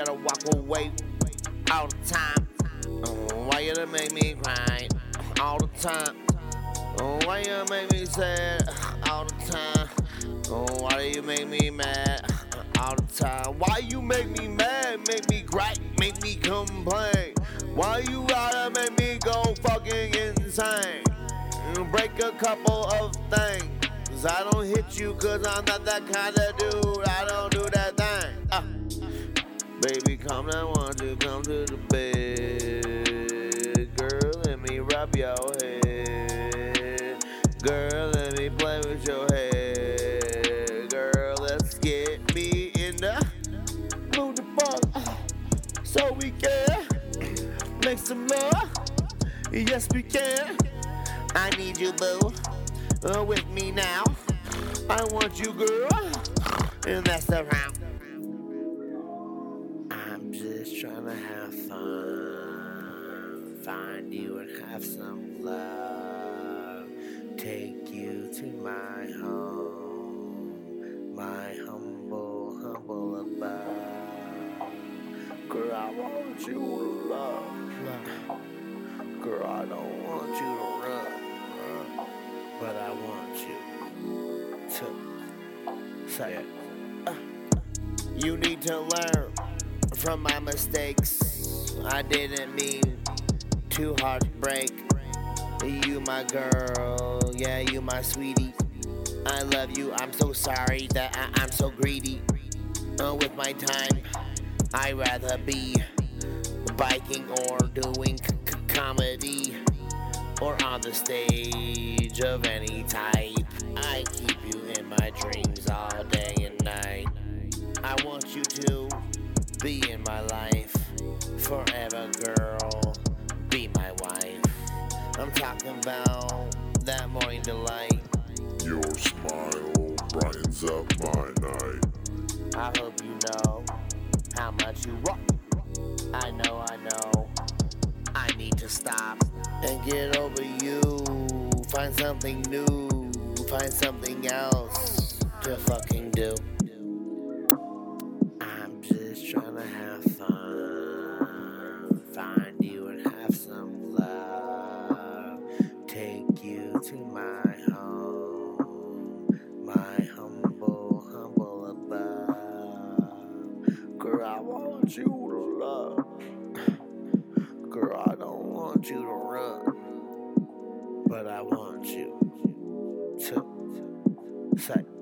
You gotta walk away all the time? Oh, why you gotta make me cry mm, all the time? Oh, why you make me sad all the time? Why do you make me mad all the time? Why you make me mad, make me gripe, make me complain? Why you gotta make me go fucking insane? Break a couple of things. I don't hit you cause I'm not that kind of dude. I Baby, come down, want to come to the bed. Girl, let me rub your head. Girl, let me play with your head. Girl, let's get me in the mood to fuck. So we can make some love. Yes, we can. I need you, boo, uh, with me now. I want you, girl, and that's the round. Trying to have fun, find you and have some love. Take you to my home, my humble, humble abode. Girl, I want you to love. Girl, I don't want you to run, but I want you to say it. Uh, You need to learn from my mistakes. I didn't mean to heartbreak. You, my girl, yeah, you, my sweetie. I love you. I'm so sorry that I- I'm so greedy. Uh, with my time, I'd rather be biking or doing c- comedy or on the stage of any type. I keep you in my dreams all day and night. I want you to be in my life forever, girl. Be my wife. I'm talking about that morning delight. Your smile brightens up my night. I hope you know how much you rock. I know, I know. I need to stop and get over you. Find something new. Find something else to fucking do. Just trying to have fun. Find you and have some love. Take you to my home. My humble, humble abode. Girl, I want you to love. Girl, I don't want you to run. But I want you to say.